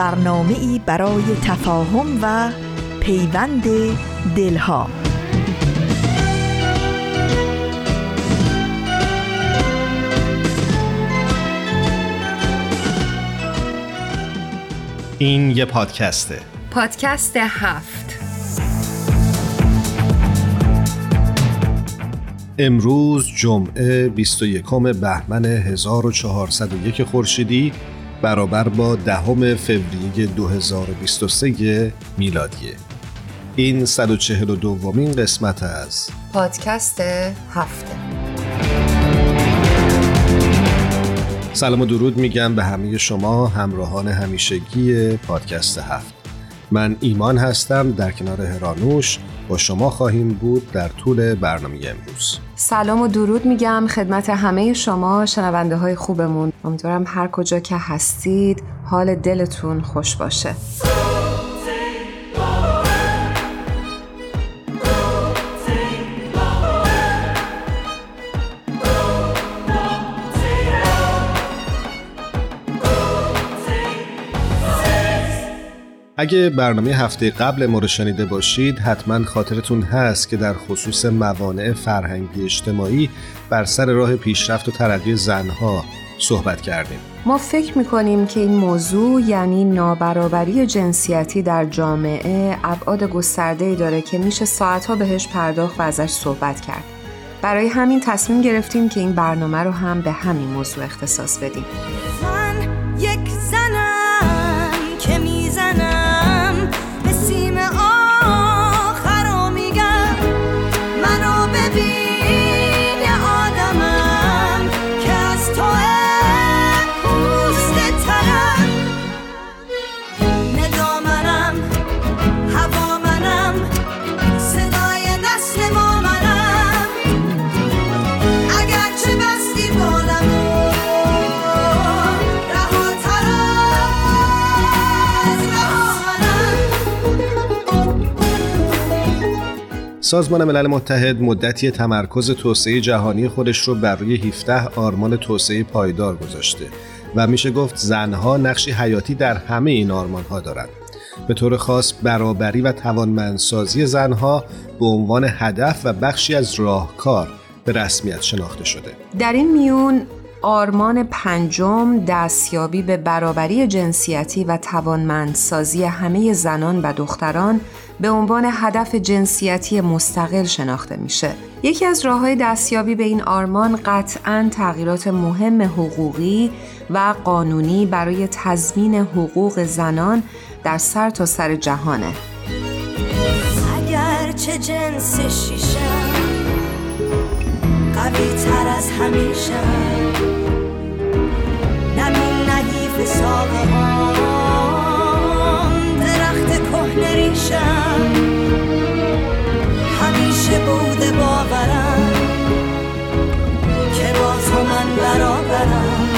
برنامه ای برای تفاهم و پیوند دلها. این یه پادکسته. پادکست هفت. امروز جمعه 21 بهمن 1401 خورشیدی. برابر با دهم فوریه 2023 میلادیه. این 142 دومین قسمت از پادکست هفته. سلام و درود میگم به همه شما همراهان همیشگی پادکست هفت. من ایمان هستم در کنار هرانوش با شما خواهیم بود در طول برنامه امروز. سلام و درود میگم خدمت همه شما شنونده های خوبمون. امیدوارم هر کجا که هستید حال دلتون خوش باشه. اگه برنامه هفته قبل ما رو شنیده باشید حتما خاطرتون هست که در خصوص موانع فرهنگی اجتماعی بر سر راه پیشرفت و ترقی زنها صحبت کردیم. ما فکر می‌کنیم که این موضوع یعنی نابرابری جنسیتی در جامعه ابعاد گسترده داره که میشه ساعتها بهش پرداخت و ازش صحبت کرد. برای همین تصمیم گرفتیم که این برنامه رو هم به همین موضوع اختصاص بدیم. سازمان ملل متحد مدتی تمرکز توسعه جهانی خودش رو بر روی 17 آرمان توسعه پایدار گذاشته و میشه گفت زنها نقشی حیاتی در همه این آرمان ها دارند. به طور خاص برابری و توانمندسازی زنها به عنوان هدف و بخشی از راهکار به رسمیت شناخته شده. در این میون آرمان پنجم دستیابی به برابری جنسیتی و توانمندسازی همه زنان و دختران به عنوان هدف جنسیتی مستقل شناخته میشه. یکی از راه های دستیابی به این آرمان قطعا تغییرات مهم حقوقی و قانونی برای تضمین حقوق زنان در سر تا سر جهانه. اگر چه جنس شیشم قوی تر از همیشه نحیف ساقه درخت همیشه بوده باورم که با تو من برابرم.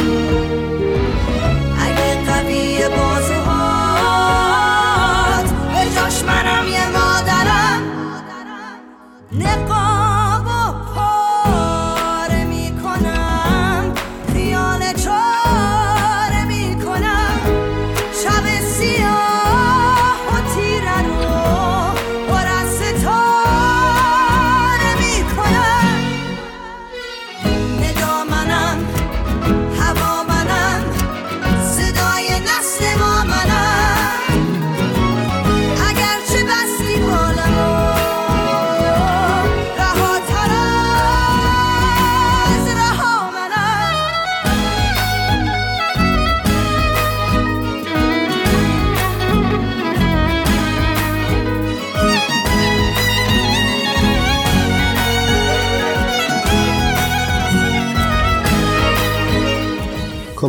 اگه قوی بازوهات به منم یه مادرم. نقا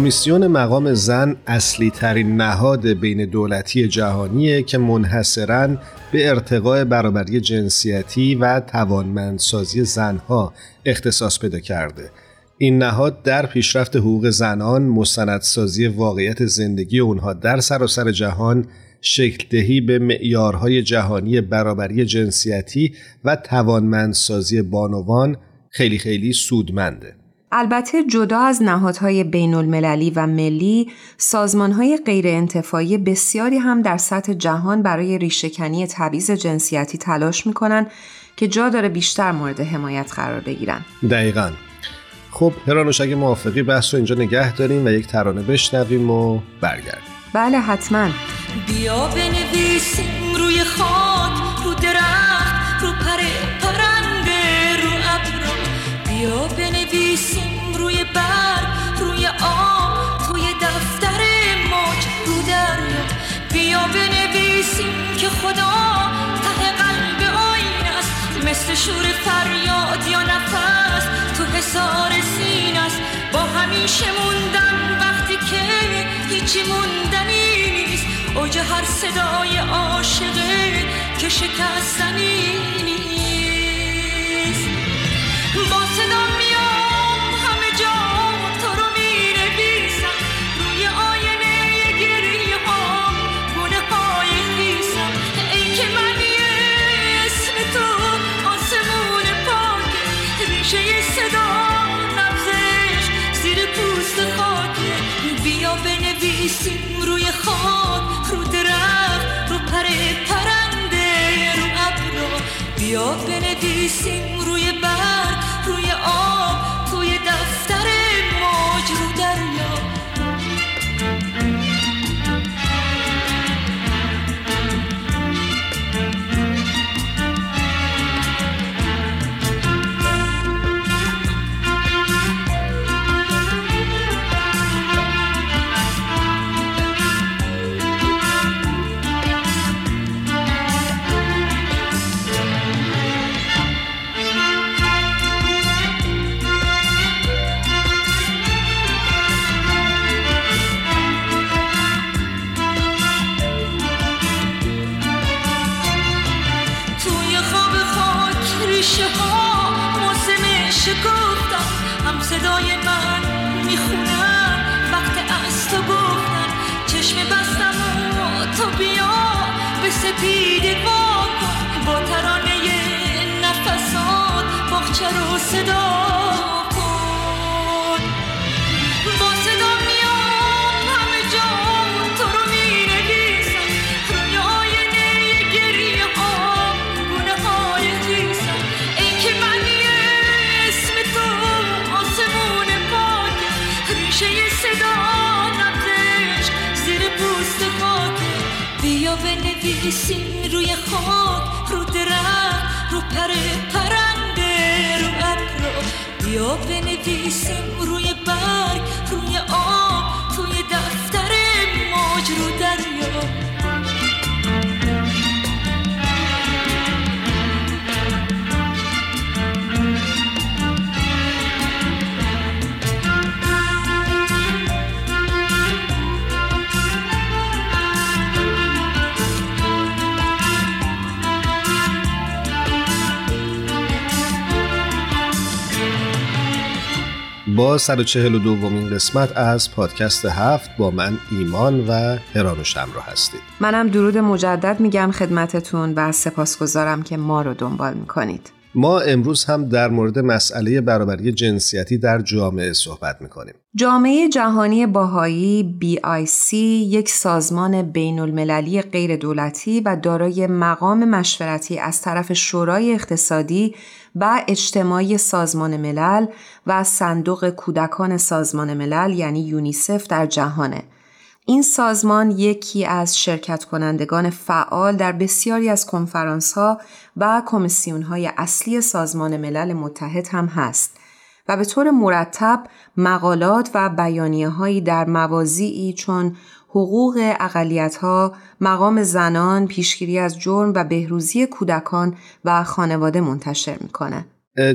کمیسیون مقام زن اصلی ترین نهاد بین دولتی جهانیه که منحصرا به ارتقاء برابری جنسیتی و توانمندسازی زنها اختصاص پیدا کرده. این نهاد در پیشرفت حقوق زنان، مستندسازی واقعیت زندگی اونها در سراسر جهان، شکل دهی به معیارهای جهانی برابری جنسیتی و توانمندسازی بانوان خیلی خیلی سودمنده. البته جدا از نهادهای بین المللی و ملی، سازمانهای غیر انتفاعی بسیاری هم در سطح جهان برای ریشهکنی تبعیض جنسیتی تلاش می‌کنن که جا داره بیشتر مورد حمایت قرار بگیرن. دقیقا. خب هرانوش اگه موافقی بحث رو اینجا نگه داریم و یک ترانه بشنویم و برگردیم. بله حتما. بیا بنویسیم روی خاک خدا ته قلب آین است. مثل شور فریاد یا نفس تو حسار سین است. با همیشه موندن وقتی که هیچی موندنی نیست. اوج هر صدای عاشقه که شکستنی نیست بیا بنویسیم روی برگ با 142 دومین قسمت از پادکست هفت با من ایمان و هرانوش همراه هستید منم درود مجدد میگم خدمتتون و سپاسگزارم که ما رو دنبال می‌کنید. ما امروز هم در مورد مسئله برابری جنسیتی در جامعه صحبت می‌کنیم جامعه جهانی باهایی BIC یک سازمان بین المللی غیر دولتی و دارای مقام مشورتی از طرف شورای اقتصادی و اجتماعی سازمان ملل و صندوق کودکان سازمان ملل یعنی یونیسف در جهانه. این سازمان یکی از شرکت کنندگان فعال در بسیاری از کنفرانس ها و کمیسیون های اصلی سازمان ملل متحد هم هست و به طور مرتب مقالات و بیانیه هایی در موازیعی چون حقوق اقلیت ها، مقام زنان، پیشگیری از جرم و بهروزی کودکان و خانواده منتشر می‌کنه.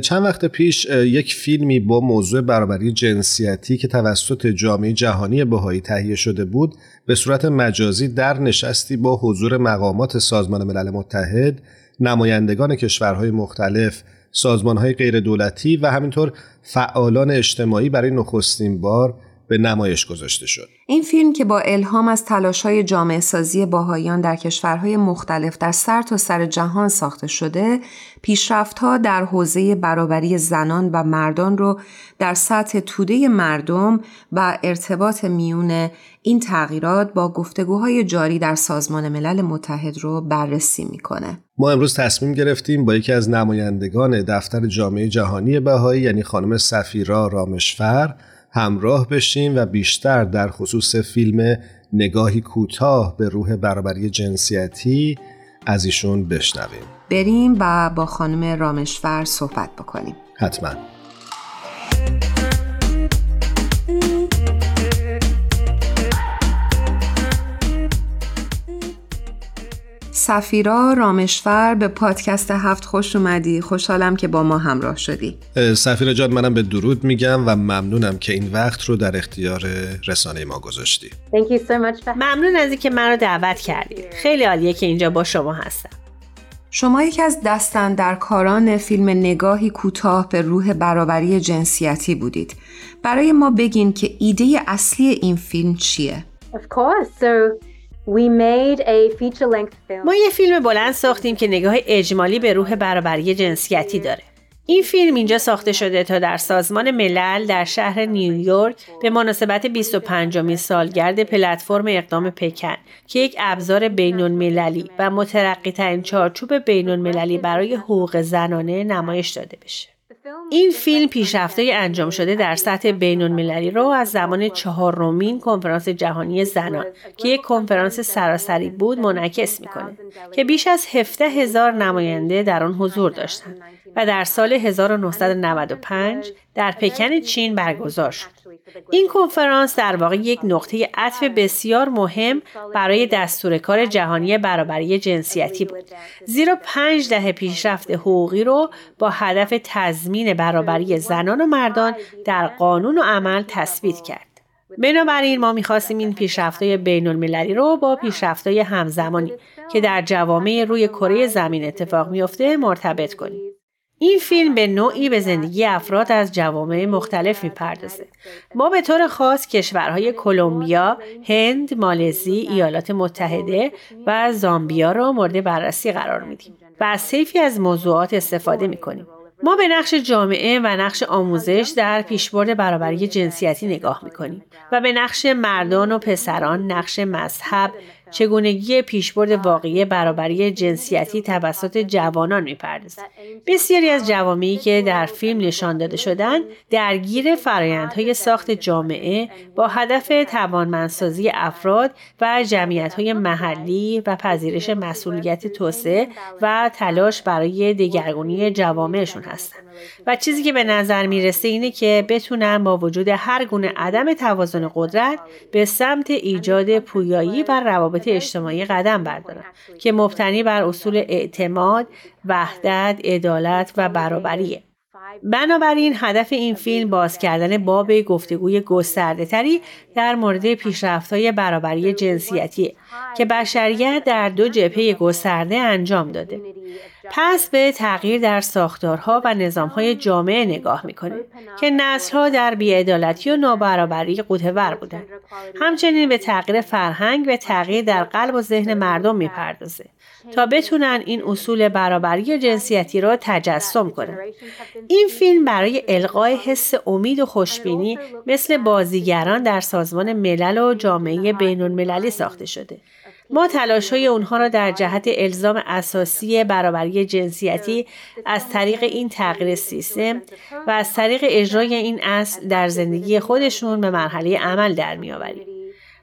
چند وقت پیش یک فیلمی با موضوع برابری جنسیتی که توسط جامعه جهانی بهایی تهیه شده بود به صورت مجازی در نشستی با حضور مقامات سازمان ملل متحد نمایندگان کشورهای مختلف سازمانهای غیر دولتی و همینطور فعالان اجتماعی برای نخستین بار به نمایش گذاشته شد. این فیلم که با الهام از های جامعه سازی باهایان در کشورهای مختلف در سر تا سر جهان ساخته شده، پیشرفتها در حوزه برابری زنان و مردان رو در سطح توده مردم و ارتباط میون این تغییرات با گفتگوهای جاری در سازمان ملل متحد رو بررسی می‌کنه. ما امروز تصمیم گرفتیم با یکی از نمایندگان دفتر جامعه جهانی بهایی یعنی خانم سفیرا رامشفر همراه بشیم و بیشتر در خصوص فیلم نگاهی کوتاه به روح برابری جنسیتی از ایشون بشنویم. بریم و با خانم رامشفر صحبت بکنیم. حتما. سفیرا رامشفر به پادکست هفت خوش اومدی. خوشحالم که با ما همراه شدی. سفیرا جان منم به درود میگم و ممنونم که این وقت رو در اختیار رسانه ما گذاشتی. ممنون از اینکه من رو دعوت کردید خیلی عالیه که اینجا با شما هستم. شما یکی از دستن در کاران فیلم نگاهی کوتاه به روح برابری جنسیتی بودید. برای ما بگین که ایده اصلی این فیلم چیه؟ ما یه فیلم بلند ساختیم که نگاه اجمالی به روح برابری جنسیتی داره. این فیلم اینجا ساخته شده تا در سازمان ملل در شهر نیویورک به مناسبت 25 می سالگرد پلتفرم اقدام پکن که یک ابزار بینون مللی و مترقی ترین چارچوب بینون مللی برای حقوق زنانه نمایش داده بشه. این فیلم پیشرفتهای انجام شده در سطح بین المللی رو از زمان چهارمین کنفرانس جهانی زنان که یک کنفرانس سراسری بود منعکس می‌کنه که بیش از 17 هزار نماینده در آن حضور داشتند و در سال 1995 در پکن چین برگزار شد. این کنفرانس در واقع یک نقطه عطف بسیار مهم برای دستور کار جهانی برابری جنسیتی بود. زیرا پنج دهه پیشرفت حقوقی رو با هدف تضمین برابری زنان و مردان در قانون و عمل تثبیت کرد. بنابراین ما می‌خواستیم این پیشرفتهای بین المللی رو با پیشرفتهای همزمانی که در جوامع روی کره زمین اتفاق میافته مرتبط کنیم. این فیلم به نوعی به زندگی افراد از جوامع مختلف می‌پردازه. ما به طور خاص کشورهای کلمبیا، هند، مالزی، ایالات متحده و زامبیا را مورد بررسی قرار میدیم و از طیفی از موضوعات استفاده می‌کنیم. ما به نقش جامعه و نقش آموزش در پیشبرد برابری جنسیتی نگاه می‌کنیم و به نقش مردان و پسران نقش مذهب چگونگی پیشبرد واقعی برابری جنسیتی توسط جوانان می‌پردازد. بسیاری از جوامعی که در فیلم نشان داده شدند درگیر فرایندهای ساخت جامعه با هدف توانمندسازی افراد و جمعیتهای محلی و پذیرش مسئولیت توسعه و تلاش برای دگرگونی جوامعشون هستند و چیزی که به نظر می‌رسه اینه که بتونن با وجود هر گونه عدم توازن قدرت به سمت ایجاد پویایی و روابط اجتماعی قدم بردارن که مبتنی بر اصول اعتماد، وحدت، عدالت و برابریه. بنابراین هدف این فیلم باز کردن باب گفتگوی گسترده تری در مورد پیشرفت های برابری جنسیتی که بشریت در دو جبهه گسترده انجام داده. پس به تغییر در ساختارها و نظامهای جامعه نگاه می‌کنه که نسلها در بیعدالتی و نابرابری قوتور بودند. همچنین به تغییر فرهنگ و تغییر در قلب و ذهن مردم می‌پردازه. تا بتونن این اصول برابری جنسیتی را تجسم کنند. این فیلم برای القای حس امید و خوشبینی مثل بازیگران در سازمان ملل و جامعه بین المللی ساخته شده. ما تلاش های اونها را در جهت الزام اساسی برابری جنسیتی از طریق این تغییر سیستم و از طریق اجرای این اصل در زندگی خودشون به مرحله عمل در میآوریم.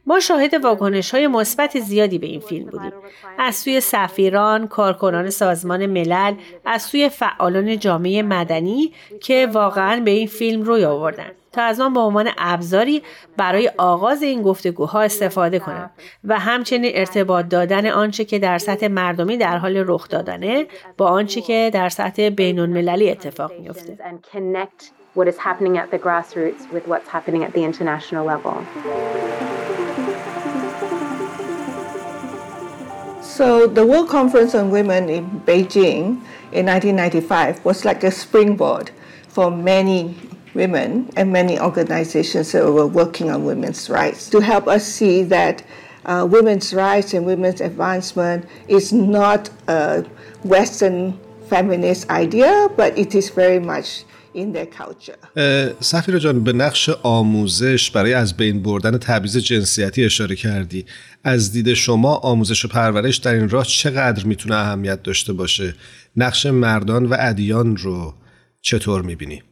ما شاهد واکنش های مثبت زیادی به این فیلم بودیم از سوی سفیران کارکنان سازمان ملل از سوی فعالان جامعه مدنی که واقعا به این فیلم روی آوردن تا از آن به عنوان ابزاری برای آغاز این گفتگوها استفاده کنم و همچنین ارتباط دادن آنچه که در سطح مردمی در حال رخ دادنه با آنچه که در سطح بین المللی اتفاق میفته. So the World Conference on Women in Beijing in 1995 was like a springboard for many women and many organizations that were working on women's rights to help us see that uh, women's rights and women's advancement is not a Western feminist idea, but it is very much سفیر جان به نقش آموزش برای از بین بردن تبعیض جنسیتی اشاره کردی از دید شما آموزش و پرورش در این راه چقدر می‌تونه اهمیت داشته باشه نقش مردان و ادیان رو چطور می‌بینی؟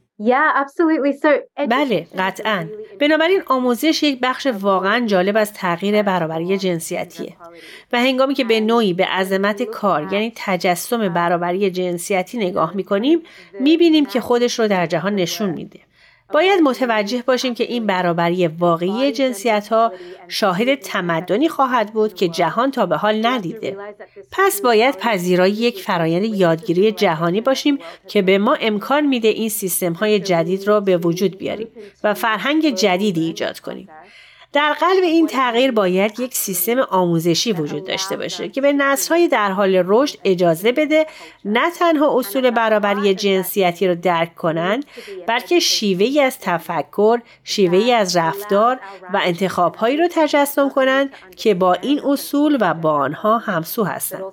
بله قطعا. بنابراین آموزش یک بخش واقعا جالب از تغییر برابری جنسیتیه و هنگامی که به نوعی به عظمت کار یعنی تجسم برابری جنسیتی نگاه می‌کنیم می‌بینیم که خودش رو در جهان نشون میده. باید متوجه باشیم که این برابری واقعی جنسیت ها شاهد تمدنی خواهد بود که جهان تا به حال ندیده. پس باید پذیرای یک فرایند یادگیری جهانی باشیم که به ما امکان میده این سیستم های جدید را به وجود بیاریم و فرهنگ جدیدی ایجاد کنیم. در قلب این تغییر باید یک سیستم آموزشی وجود داشته باشه که به نسلهای در حال رشد اجازه بده نه تنها اصول برابری جنسیتی را درک کنند بلکه شیوهی از تفکر، شیوهی از رفتار و انتخابهایی را تجسم کنند که با این اصول و با آنها همسو هستند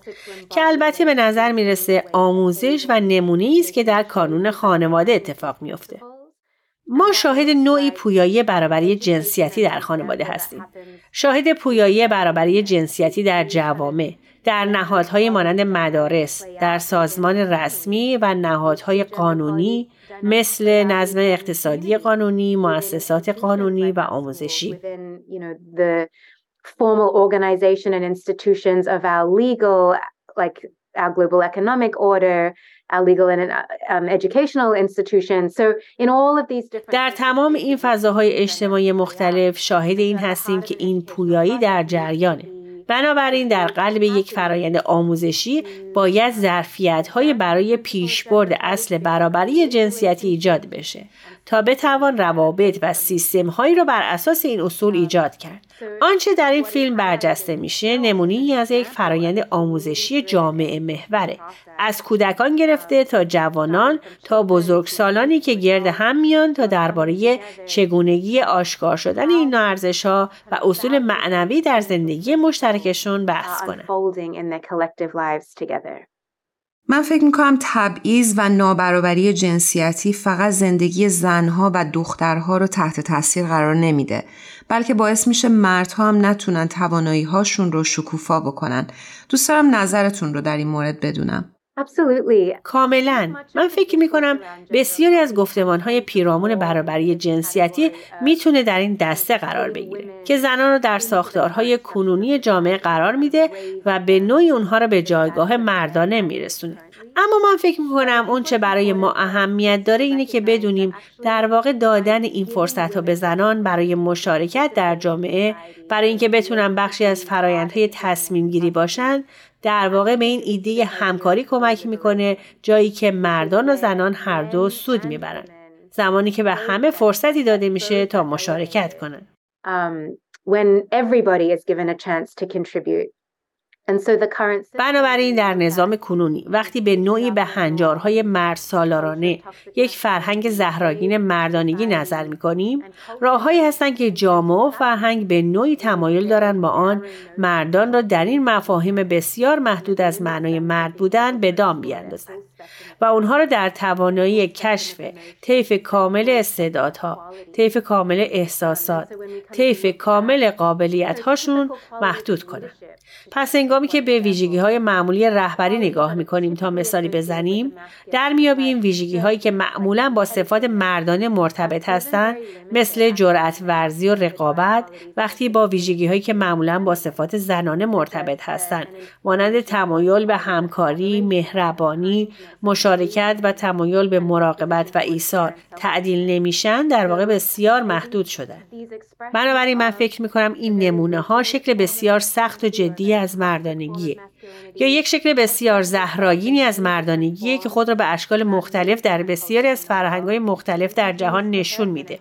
که البته به نظر می‌رسه آموزش و نمونه است که در کانون خانواده اتفاق میافته. ما شاهد نوعی پویایی برابری جنسیتی در خانواده هستیم. شاهد پویایی برابری جنسیتی در جوامع، در نهادهای مانند مدارس، در سازمان رسمی و نهادهای قانونی مثل نظم اقتصادی قانونی، مؤسسات قانونی و آموزشی. formal organization and institutions of our legal, like our global economic order, در تمام این فضاهای اجتماعی مختلف شاهد این هستیم که این پویایی در جریانه. بنابراین در قلب یک فرایند آموزشی باید ظرفیت برای پیشبرد اصل برابری جنسیتی ایجاد بشه. تا بتوان روابط و سیستم هایی را بر اساس این اصول ایجاد کرد. آنچه در این فیلم برجسته میشه نمونی از یک فرایند آموزشی جامعه محوره از کودکان گرفته تا جوانان تا بزرگسالانی که گرد هم میان تا درباره چگونگی آشکار شدن این ارزش ها و اصول معنوی در زندگی مشترکشون بحث کنند. من فکر می‌کنم تبعیض و نابرابری جنسیتی فقط زندگی زنها و دخترها رو تحت تاثیر قرار نمیده بلکه باعث میشه مردها هم نتونن توانایی هاشون رو شکوفا بکنن. دوست دارم نظرتون رو در این مورد بدونم. کاملا. من فکر می کنم بسیاری از گفتمان های پیرامون برابری جنسیتی می‌تونه در این دسته قرار بگیره که زنان رو در ساختارهای کنونی جامعه قرار میده و به نوعی اونها رو به جایگاه مردانه میرسونه. اما من فکر می‌کنم اون چه برای ما اهمیت داره اینه که بدونیم در واقع دادن این فرصت ها به زنان برای مشارکت در جامعه برای اینکه بتونن بخشی از فرایندهای تصمیم گیری باشن در واقع به این ایده همکاری کمک می‌کنه جایی که مردان و زنان هر دو سود می‌برن. زمانی که به همه فرصتی داده میشه تا مشارکت کنن. Um, when everybody is given a chance to contribute بنابراین در نظام کنونی وقتی به نوعی به هنجارهای مرد سالارانه یک فرهنگ زهراگین مردانگی نظر می کنیم راههایی هستند که جامعه و فرهنگ به نوعی تمایل دارند با آن مردان را در این مفاهیم بسیار محدود از معنای مرد بودن به دام بیاندازند. و اونها را در توانایی کشف طیف کامل استعدادها طیف کامل احساسات طیف کامل قابلیت هاشون محدود کنند پس انگامی که به ویژگی های معمولی رهبری نگاه می‌کنیم تا مثالی بزنیم در میابیم ویژگی هایی که معمولا با صفات مردانه مرتبط هستند مثل جرأت ورزی و رقابت وقتی با ویژگی هایی که معمولا با صفات زنانه مرتبط هستند مانند تمایل به همکاری مهربانی مشارکت و تمایل به مراقبت و ایثار. تعدیل نمیشن در واقع بسیار محدود شدن بنابراین من فکر می‌کنم این نمونه ها شکل بسیار سخت و جدی از مردانگیه. یا یک شکل بسیار زهراگینی از مردانگیه که خود را به اشکال مختلف در بسیاری از فرهنگ‌های مختلف در جهان نشون میده.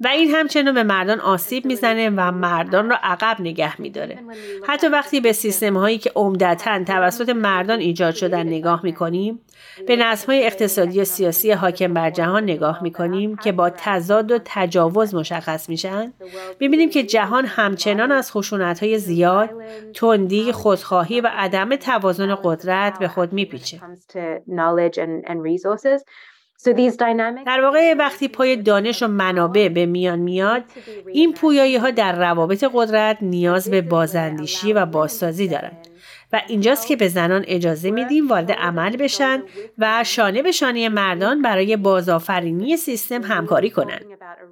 و این همچنان به مردان آسیب می‌زنه و مردان را عقب نگه میداره. حتی وقتی به سیستم هایی که عمدتا توسط مردان ایجاد شدن نگاه می‌کنیم به نظم های اقتصادی و سیاسی حاکم بر جهان نگاه می‌کنیم که با تضاد و تجاوز مشخص میشن می‌بینیم که جهان همچنان از خشونت های زیاد تندی خودخواهی و عدم توازن قدرت به خود میپیچه. در واقع وقتی پای دانش و منابع به میان میاد این پویایی ها در روابط قدرت نیاز به بازندیشی و بازسازی دارند و اینجاست که به زنان اجازه میدیم وارد عمل بشن و شانه به شانه مردان برای بازآفرینی سیستم همکاری کنند.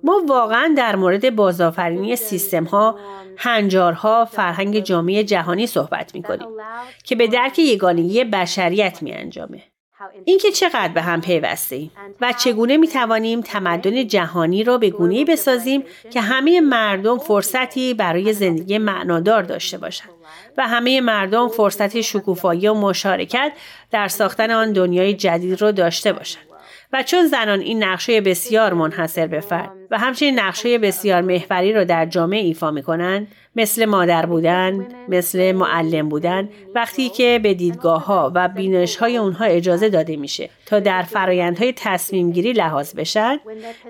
ما واقعا در مورد بازآفرینی سیستم ها، هنجارها، فرهنگ جامعه جهانی صحبت می کنیم که به درک یگانگی بشریت می انجامه. اینکه چقدر به هم پیوسته ایم و چگونه می توانیم تمدن جهانی را به گونه بسازیم که همه مردم فرصتی برای زندگی معنادار داشته باشند و همه مردم فرصت شکوفایی و مشارکت در ساختن آن دنیای جدید را داشته باشند. و چون زنان این نقشه بسیار منحصر به فرد و همچنین نقشه بسیار محوری را در جامعه ایفا می کنند مثل مادر بودن، مثل معلم بودن وقتی که به دیدگاه ها و بینش های اونها اجازه داده میشه تا در فرایندهای تصمیم گیری لحاظ بشن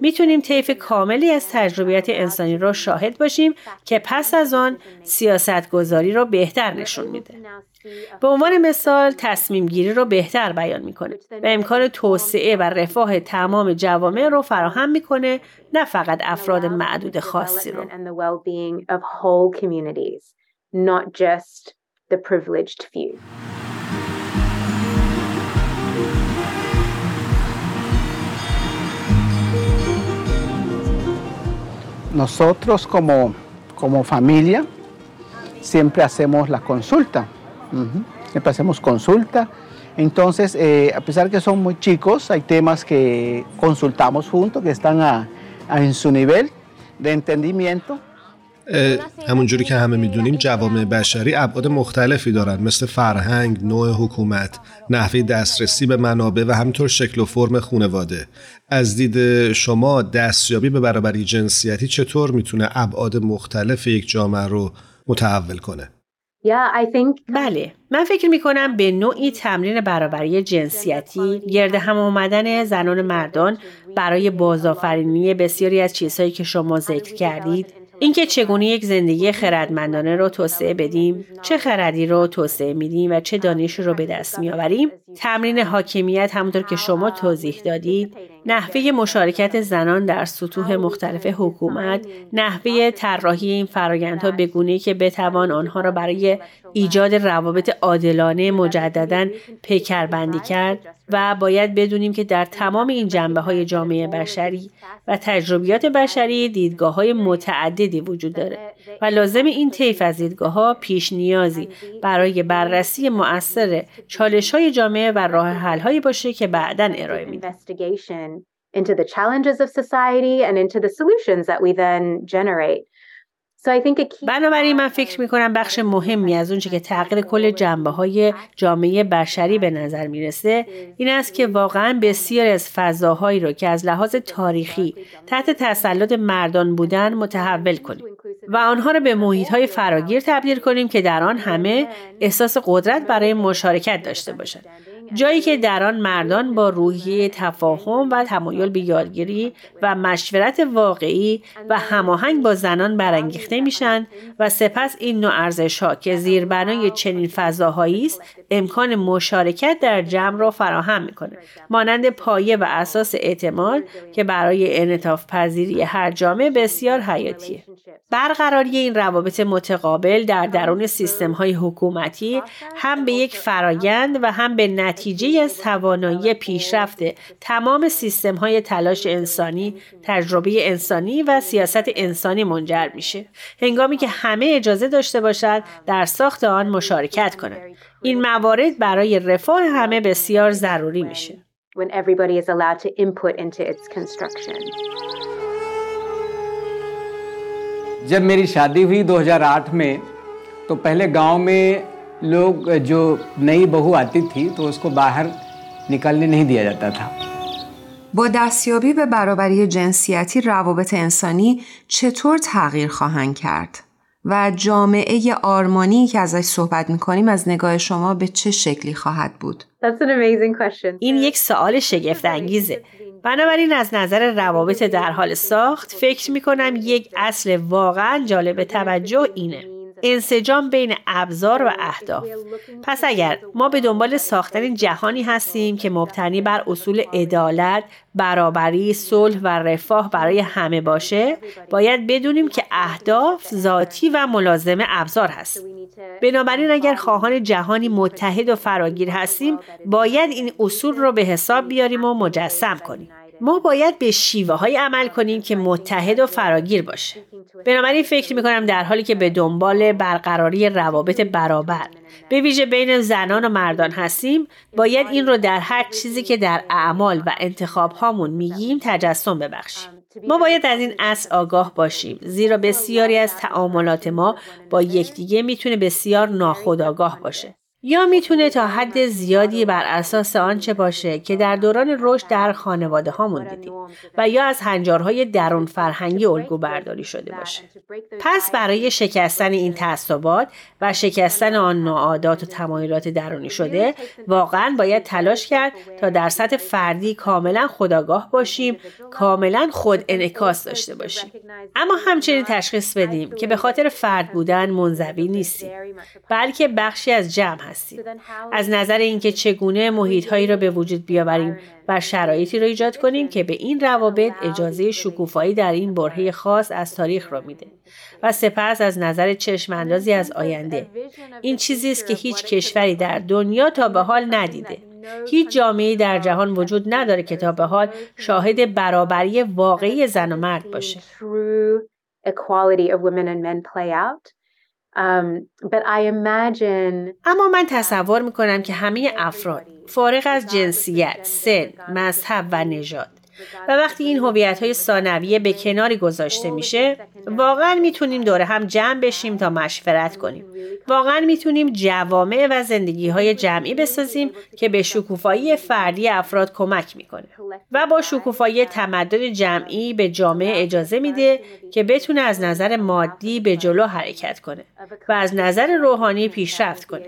می‌تونیم طیف کاملی از تجربیات انسانی را شاهد باشیم که پس از آن سیاست گذاری را بهتر نشون میده. به عنوان مثال تصمیم گیری رو بهتر بیان می‌کنه و امکان توسعه و رفاه تمام جوامع رو فراهم می‌کنه نه فقط افراد معدود خاصی رو. Nosotros como, como familia siempre hacemos la consulta. Siempre hacemos consulta. Entonces, eh, a pesar que son muy chicos, hay temas que consultamos juntos, que están a, a, en su nivel de entendimiento. همونجوری که همه می‌دونیم جوامع بشری ابعاد مختلفی دارن مثل فرهنگ، نوع حکومت، نحوه دسترسی به منابع و همینطور شکل و فرم خانواده. از دید شما دستیابی به برابری جنسیتی چطور می‌تونه ابعاد مختلف یک جامعه رو متحول کنه؟ بله. من فکر می کنم به نوعی تمرین برابری جنسیتی گرد هم آمدن زنان مردان برای بازآفرینی بسیاری از چیزهایی که شما ذکر کردید. اینکه چگونه یک زندگی خردمندانه رو توسعه بدیم چه خردی رو توسعه میدیم و چه دانشی رو به دست میآوریم تمرین حاکمیت همونطور که شما توضیح دادید نحوه مشارکت زنان در سطوح مختلف حکومت نحوه طراحی این فرایندها به گونه‌ای که بتوان آنها را برای ایجاد روابط عادلانه مجددا پیکربندی کرد و باید بدونیم که در تمام این جنبه های جامعه بشری و تجربیات بشری دیدگاه های متعددی وجود داره و لازم این طیف از دیدگاه ها پیش نیازی برای بررسی مؤثر چالش های جامعه و راه حل هایی باشه که بعدا ارائه میده. Into the challenges of society and into the solutions that we then generate. بنابراین من فکر می کنم بخش مهمی از اونچه که تغییر کل جنبه های جامعه بشری به نظر می‌رسه این است که واقعا بسیاری از فضاهایی رو که از لحاظ تاریخی تحت تسلط مردان بودن متحول کنیم و آنها را به محیط های فراگیر تبدیل کنیم که در آن همه احساس قدرت برای مشارکت داشته باشند جایی که در آن مردان با روحیه تفاهم و تمایل به یادگیری و مشورت واقعی و هماهنگ با زنان برانگیخته میشن و سپس این نوع ارزش ها که زیربنای چنین فضاهایی است امکان مشارکت در جمع را فراهم می‌کنه. مانند پایه و اساس اعتماد که برای انعطاف پذیری هر جامعه بسیار حیاتیه. برقراری این روابط متقابل در درون سیستم های حکومتی هم به یک فرایند و هم به نتیجه از توانایی پیشرفت تمام سیستم های تلاش انسانی، تجربه انسانی و سیاست انسانی منجر میشه. هنگامی که همه اجازه داشته باشد در ساخت آن مشارکت کنند. این موارد برای رفاه همه بسیار ضروری میشه. when everybody is allowed to input into its construction. जब मेरी शादी हुई 2008 में तो पहले गांव में लोग जो नई बहू आती थी तो उसको बाहर निकलने नहीं दिया जाता था با دستیابی به برابری جنسیتی روابط انسانی چطور تغییر خواهند کرد؟ و جامعه آرمانی که ازش صحبت میکنیم از نگاه شما به چه شکلی خواهد بود؟ این یک سوال شگفت انگیزه. بنابراین از نظر روابط در حال ساخت فکر میکنم یک اصل واقعا جالب توجه اینه. انسجام بین ابزار و اهداف. پس اگر ما به دنبال ساختن جهانی هستیم که مبتنی بر اصول عدالت برابری صلح و رفاه برای همه باشه باید بدونیم که اهداف ذاتی و ملازم ابزار هست. بنابراین اگر خواهان جهانی متحد و فراگیر هستیم باید این اصول رو به حساب بیاریم و مجسم کنیم. ما باید به شیوه های عمل کنیم که متحد و فراگیر باشه. بنابراین فکر می کنم در حالی که به دنبال برقراری روابط برابر به ویژه بین زنان و مردان هستیم باید این رو در هر چیزی که در اعمال و انتخاب هامون میگیم تجسم ببخشیم. ما باید از این اصل آگاه باشیم زیرا بسیاری از تعاملات ما با یکدیگه می‌تونه بسیار ناخودآگاه باشه. یا می‌تونه تا حد زیادی بر اساس آنچه باشه که در دوران رشد در خانواده هامون دیدیم و یا از هنجارهای درون فرهنگی الگو برداری شده باشه. پس برای شکستن این تعصبات و شکستن آن نوعادات و تمایلات درونی شده واقعا باید تلاش کرد تا در سطح فردی کاملا خداگاه باشیم کاملا خود انعکاس داشته باشیم اما همچنین تشخیص بدیم که به خاطر فرد بودن منزوی نیستیم بلکه بخشی از جمع از نظر اینکه چگونه محیط هایی را به وجود بیاوریم و شرایطی را ایجاد کنیم که به این روابط اجازه شکوفایی در این برهه خاص از تاریخ را میده. و سپس از نظر چشماندازی از آینده. این چیزی است که هیچ کشوری در دنیا تا به حال ندیده. هیچ جامعه در جهان وجود نداره که تا به حال شاهد برابری واقعی زن و مرد باشه. اما من تصور می‌کنم که همه افراد فارغ از جنسیت، سن، مذهب و نژاد و وقتی این هویت های ثانویه به کناری گذاشته میشه واقعا می‌تونیم دور هم جمع بشیم تا مشورت کنیم. واقعا می‌تونیم جوامع و زندگی های جمعی بسازیم که به شکوفایی فردی افراد کمک می‌کنه و با شکوفایی تمدد جمعی به جامعه اجازه میده که بتونه از نظر مادی به جلو حرکت کنه و از نظر روحانی پیشرفت کنه.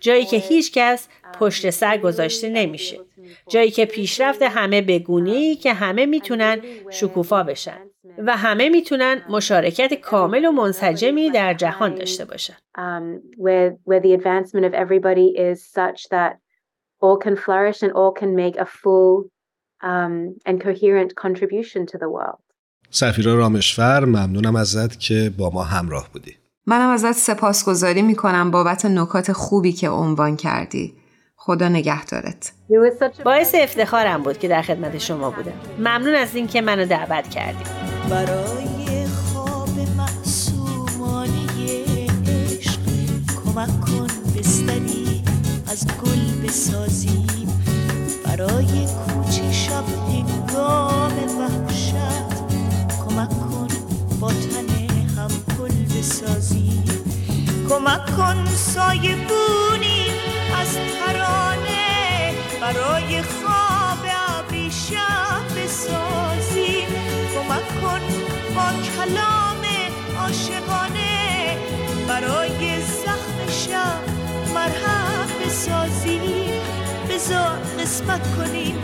جایی که هیچ کس پشت سر گذاشته نمیشه. جایی که پیشرفت همه بگونی که همه می‌تونن شکوفا بشن و همه می‌تونن مشارکت کامل و منسجمی در جهان داشته باشن. سفیرا رامشفر ممنونم ازت که با ما همراه بودی. منم ازت سپاسگزاری می‌کنم بابت نکات خوبی که عنوان کردی. خدا نگهدارت. باعث افتخارم بود که در خدمت شما بودم. ممنون از اینکه منو دعوت کردیم برای خواب معصومانه عشق کمک کن بستری از گل بسازیم. برای کوچه شب هنگام وحشت کمک کن با تن هم گل بسازیم. کمک کن سایه بونی از ترانه برای خواب ابریشم بسازیم کمک کن با کلام عاشقانه برای زخم شب مرهم بسازیم بذار قسمت کنیم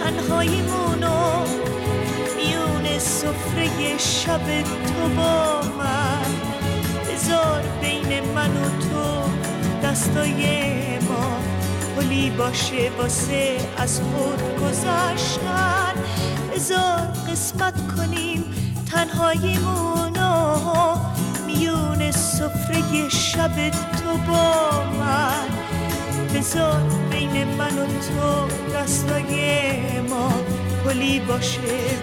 تنهاییمونو میون سفره شب تو با من. بذار بین من و تو دستای ما پلی باشه واسه از خود گذاشتن. بذار قسمت کنیم تنهاییمونو میون سفره شب تو با من. بذار بین من و تو دستای ما پلی باشه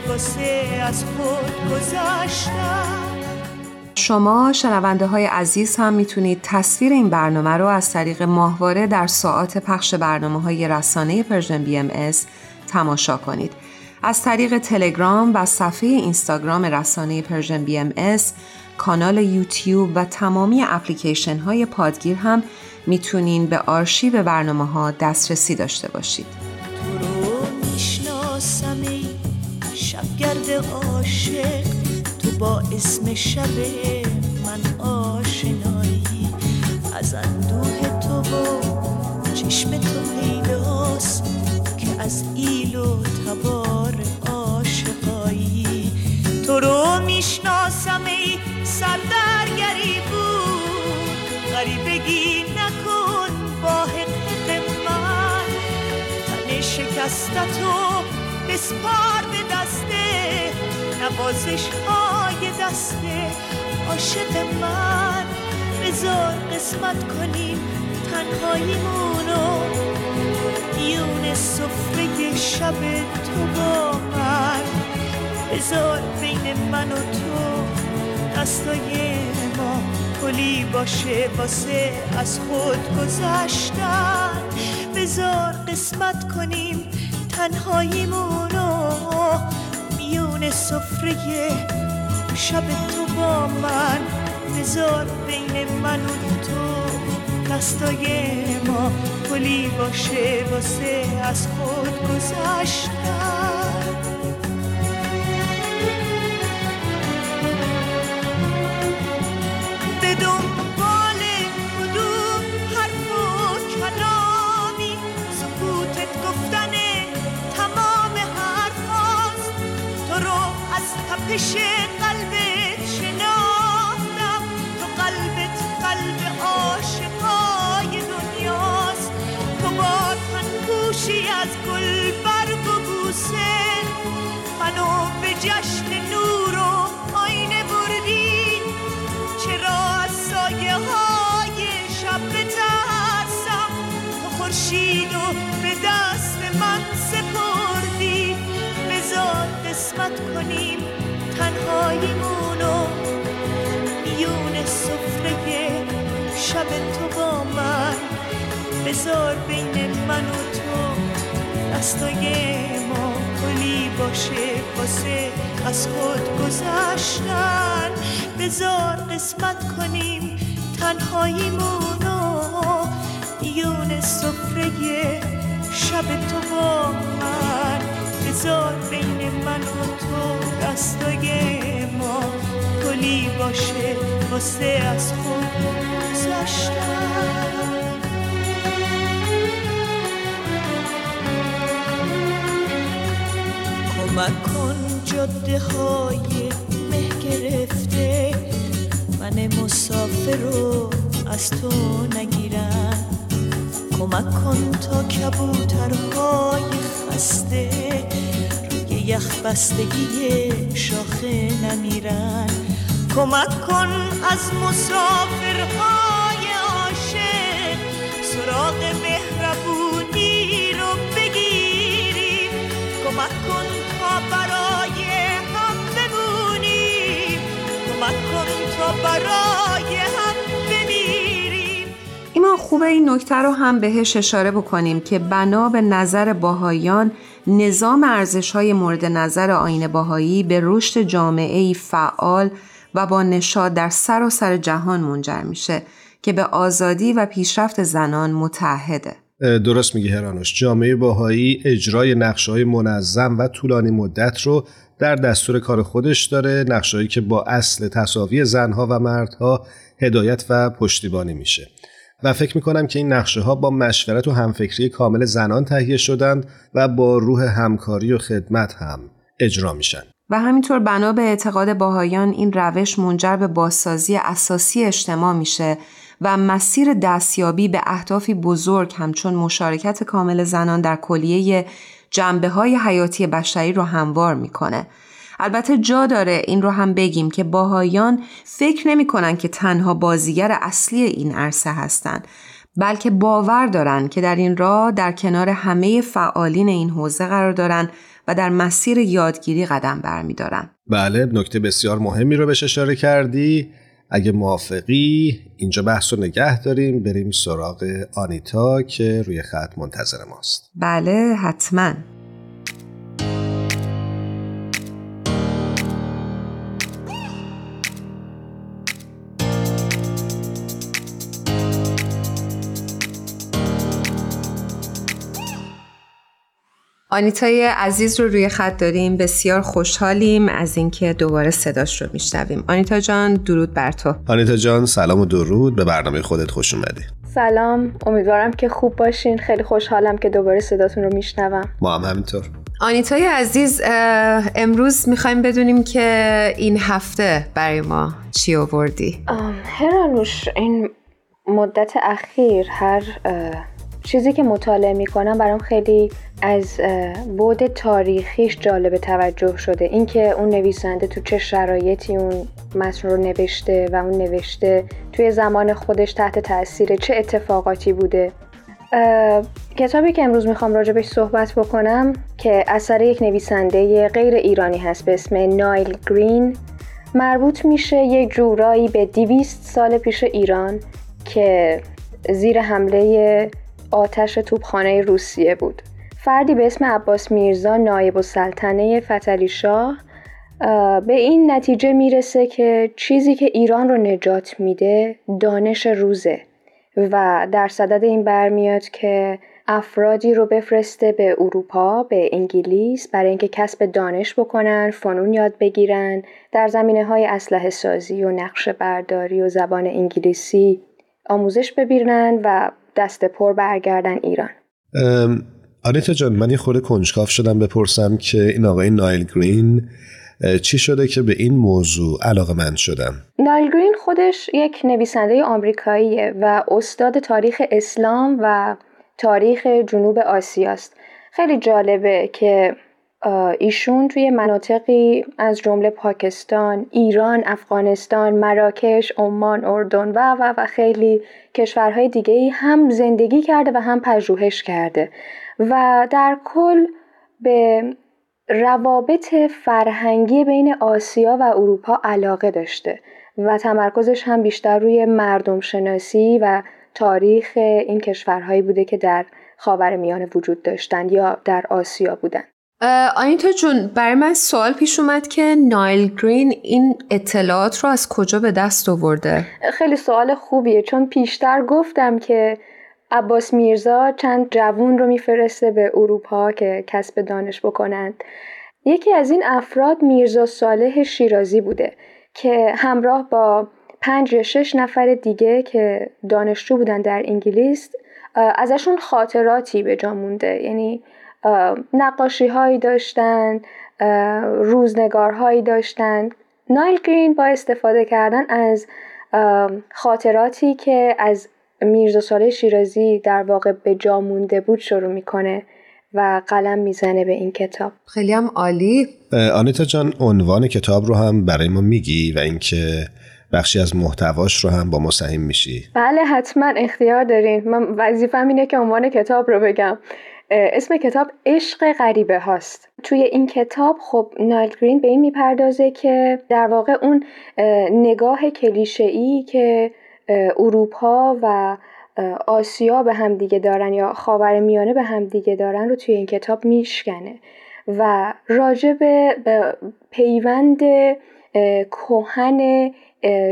واسه از خود گذشتن شما شنونده های عزیز هم می‌تونید تصویر این برنامه رو از طریق ماهواره در ساعات پخش برنامه های رسانه Persian BMS تماشا کنید. از طریق تلگرام و صفحه اینستاگرام رسانه Persian BMS، کانال یوتیوب و تمامی اپلیکیشن های پادگیر هم می‌تونین به آرشیو برنامه ها دسترسی داشته باشید. تو رو با اسم شب من آشنایی. از اندوه تو و چشم تو پیداست که از ایل و تبار عاشقایی. تو رو می‌شناسم ای سردرگری بود. غریبگی نکن با حقیق من. تن شکستتو بسپار به دسته نوازش های دسته عاشق من. بذار قسمت کنیم تنهاییمونو یون صفره شب تو با من. بذار بین من و تو دستای ما کلی باشه واسه از خود گذشتن. بذار قسمت کنیم تنهاییمونو میون سفره شب تو با من. بذار بین من و تو دستای ما پلی باشه واسه از خود گذشتن منو به جشن نور و آینه بردی. چرا از سایه های شب بترسم؟ تو خورشید و به دست من سپردی. بذار قسمت کنیم تنهاییمونو میون سفره شب تو با من. بذار بین من و تو دستای باشه واسه از خود گذشتن. بذار قسمت کنیم تنهاییمونو میون سفره شب تو با من. بذار بین من و تو دستای ما کلی باشه واسه از خود گذشتن. کمک کن جاده های مه گرفته. من مسافر رو از تو نگیرم. کمک کن تا کبوترهای خسته روی یخ بستگی شاخه نمیرن. کمک کن از مسافرهای عاشق سراغ مهربونی برای هم بمیریم ایمان خوبه این نکته رو هم بهش اشاره بکنیم که بنا به نظر باهایان نظام ارزش های مورد نظر آین باهایی به رشد جامعه فعال و با نشاد در سراسر سر جهان منجر میشه که به آزادی و پیشرفت زنان متحده. درست میگه هرانوش جامعه باهایی اجرای نقشه منظم و طولانی مدت رو در دستور کار خودش داره نقشهایی که با اصل تصاوی زنها و مردها هدایت و پشتیبانی میشه. و فکر می‌کنم که این نقشه ها با مشورت و همفکری کامل زنان تهیه شدند و با روح همکاری و خدمت هم اجرا میشن. و همینطور بنا به اعتقاد باهایان این روش منجر به بازسازی اساسی اجتماع میشه و مسیر دستیابی به اهدافی بزرگ همچون مشارکت کامل زنان در کلیه جنبه های حیاتی بشری رو هموار می‌کنه. البته جا داره این رو هم بگیم که باهایان فکر نمی کنن که تنها بازیگر اصلی این عرصه هستند بلکه باور دارن که در این راه در کنار همه فعالین این حوزه قرار دارن و در مسیر یادگیری قدم برمیدارن. بله نکته بسیار مهمی رو بهش اشاره کردی اگه موافقی اینجا بحث رو نگه داریم بریم سراغ آنیتا که روی خط منتظر ماست. بله حتما. آنیتای عزیز رو روی خط داریم. بسیار خوشحالیم از اینکه دوباره صداش رو میشنویم. آنیتا جان درود بر تو. آنیتا جان سلام و درود. به برنامه خودت خوش اومدی. سلام. امیدوارم که خوب باشین. خیلی خوشحالم که دوباره صداتون رو میشنوم. ما هم همینطور. آنیتای عزیز امروز می‌خوایم بدونیم که این هفته برای ما چی آوردی؟ هرانوش این مدت اخیر هر چیزی که مطالعه می‌کنم برام خیلی از بود تاریخیش جالب توجه شده. اینکه اون نویسنده تو چه شرایطی اون متن رو نوشته و اون نوشته توی زمان خودش تحت تاثیر چه اتفاقاتی بوده. کتابی که امروز می‌خوام راجبش صحبت بکنم که اثر یک نویسنده غیر ایرانی هست به اسم نایل گرین مربوط میشه یک جورایی به دیویست سال پیش ایران که زیر حمله آتش توپخانه روسیه بود. فردی به اسم عباس میرزا نایب السلطنه فتلی شاه به این نتیجه می‌رسه که چیزی که ایران رو نجات میده دانش روزه و در صدد این برمیاد که افرادی رو بفرسته به اروپا به انگلیس برای اینکه کسب دانش بکنن فنون یاد بگیرن در زمینه های اسلحه سازی و نقشه برداری و زبان انگلیسی آموزش ببینن و دست پر برگردن ایران آنیتا جان من یه خورده کنجکاف شدم بپرسم که این آقای نایل گرین چی شده که به این موضوع علاقه من شدم؟ نایل گرین خودش یک نویسنده آمریکاییه و استاد تاریخ اسلام و تاریخ جنوب آسیاست. خیلی جالبه که ایشون توی مناطقی از جمله پاکستان، ایران، افغانستان، مراکش، عمان، اردن و و و خیلی کشورهای دیگه ای هم زندگی کرده و هم پژوهش کرده و در کل به روابط فرهنگی بین آسیا و اروپا علاقه داشته و تمرکزش هم بیشتر روی مردم شناسی و تاریخ این کشورهایی بوده که در خاور میانه وجود داشتند یا در آسیا بودند. آنیتا جون برای من سوال پیش اومد که نایل گرین این اطلاعات رو از کجا به دست آورده؟ خیلی سوال خوبیه چون پیشتر گفتم که عباس میرزا چند جوون رو میفرسته به اروپا که کسب دانش بکنند یکی از این افراد میرزا صالح شیرازی بوده که همراه با پنج یا شش نفر دیگه که دانشجو بودن در انگلیس ازشون خاطراتی به جا مونده یعنی نقاشی هایی داشتن روزنگارهایی داشتن. نایل گرین با استفاده کردن از خاطراتی که از میرزا ساله شیرازی در واقع به جا مونده بود شروع می‌کنه و قلم می‌زنه به این کتاب. خیلی هم عالی. آنیتا جان عنوان کتاب رو هم برای ما میگی و اینکه بخشی از محتواش رو هم با ما سهیم میشی. بله حتما اختیار دارین من وظیفم اینه که عنوان کتاب رو بگم. اسم کتاب عشق غریبه هاست. توی این کتاب خب نایل گرین به این می‌پردازه که در واقع اون نگاه کلیشه که اروپا و آسیا به هم دیگه دارن یا خاور میانه به هم دیگه دارن رو توی این کتاب میشکنه و راجع به پیوند کهن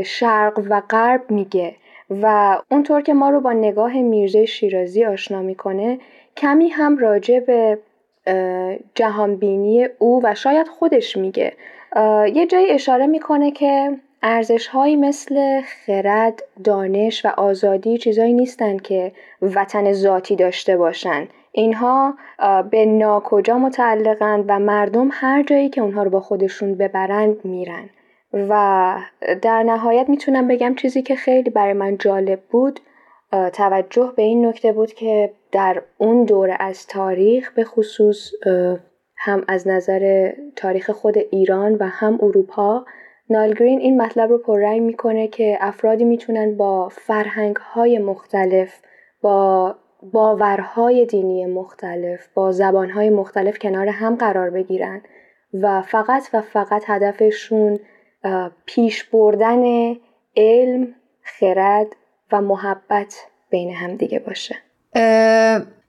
شرق و غرب میگه و اونطور که ما رو با نگاه میرزه شیرازی آشنا می‌کنه کمی هم راجع به جهانبینی او و شاید خودش میگه. یه جایی اشاره می‌کنه که ارزش هایی مثل خرد، دانش و آزادی چیزایی نیستن که وطن ذاتی داشته باشن. اینها به ناکجا متعلقند و مردم هر جایی که اونها رو با خودشون ببرند میرن. و در نهایت می‌تونم بگم چیزی که خیلی برای من جالب بود توجه به این نکته بود که در اون دوره از تاریخ به خصوص هم از نظر تاریخ خود ایران و هم اروپا نالگرین این مطلب رو پررنگ می‌کنه که افرادی می‌تونن با فرهنگ های مختلف با باورهای دینی مختلف با زبانهای مختلف کنار هم قرار بگیرن و فقط و فقط هدفشون پیش بردن علم، خرد و محبت بین هم دیگه باشه.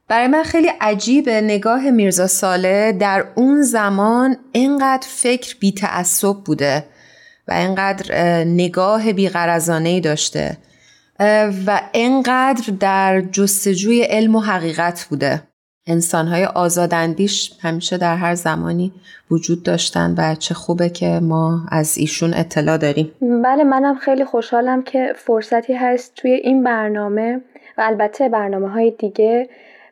برای من خیلی عجیبه نگاه میرزا ساله در اون زمان اینقدر فکر بی تعصب بوده و اینقدر نگاه بیغرزانه ای داشته و اینقدر در جستجوی علم و حقیقت بوده. انسانهای آزاداندیش همیشه در هر زمانی وجود داشتن و چه خوبه که ما از ایشون اطلاع داریم. بله منم خیلی خوشحالم که فرصتی هست توی این برنامه و البته برنامه های دیگه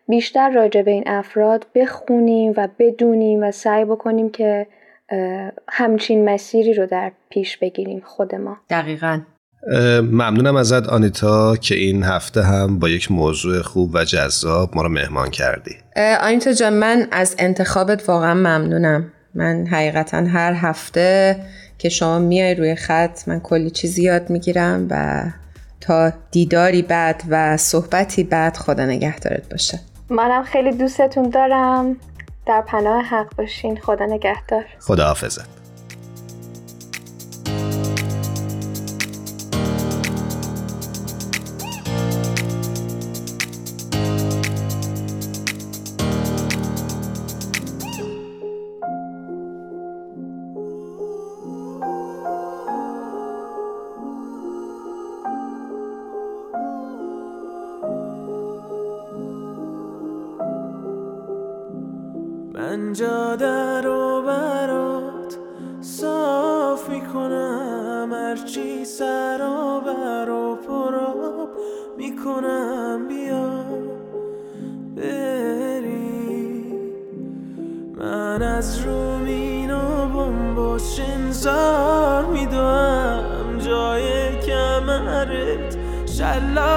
بیشتر راجع به این افراد بخونیم و بدونیم و سعی بکنیم که همچین مسیری رو در پیش بگیریم خود ما. دقیقا. ممنونم ازت آنیتا که این هفته هم با یک موضوع خوب و جذاب ما رو مهمان کردی. آنیتا جان من از انتخابت واقعا ممنونم. من حقیقتا هر هفته که شما میای روی خط من کلی چیزی یاد می‌گیرم و تا دیداری بعد و صحبتی بعد خدا نگهدارت باشه. منم خیلی دوستتون دارم. در پناه حق باشین. خدا نگهدار. خدا حافظت جا در و برات صاف می‌کنم هرچی سرابر و پراب می‌کنم بیا بری من از رومین و بمباش انزار میدوم جای کمرت شلاق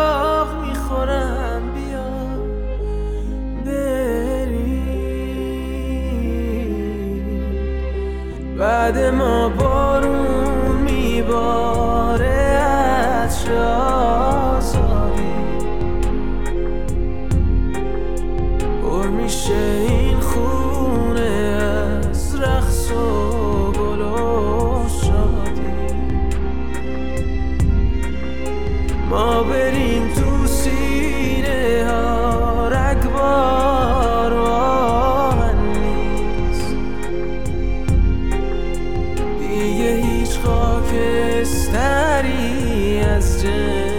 خاکستری از جنس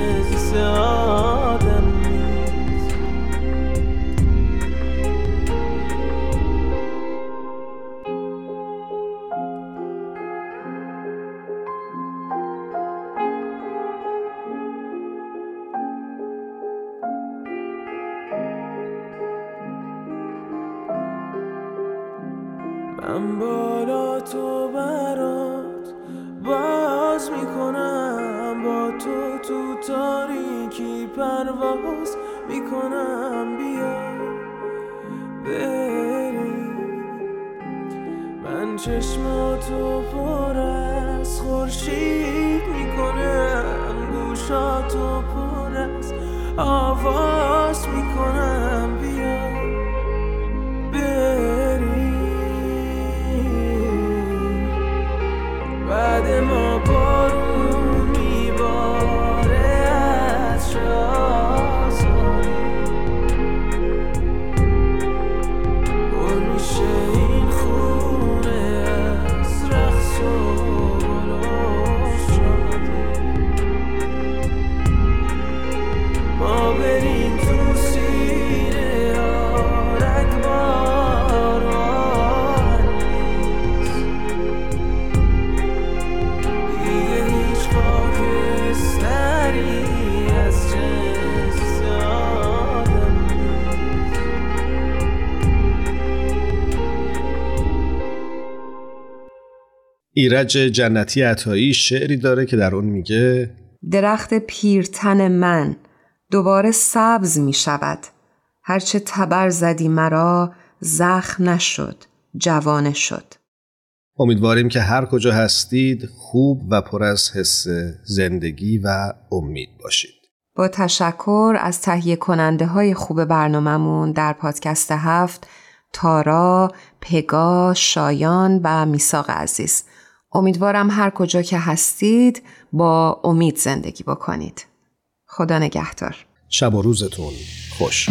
ایرج جنتی عطایی شعری داره که در اون میگه درخت پیرتن من دوباره سبز می شود هرچه تبر زدی مرا زخم نشد جوانه شد. امیدواریم که هر کجا هستید خوب و پر از حس زندگی و امید باشید. با تشکر از تهیه کننده های خوب برنامهمون در پادکست هفت تارا، پگا، شایان و میساق عزیز. امیدوارم هر کجا که هستید با امید زندگی بکنید. خدا نگهدار. شب و روزتون خوش.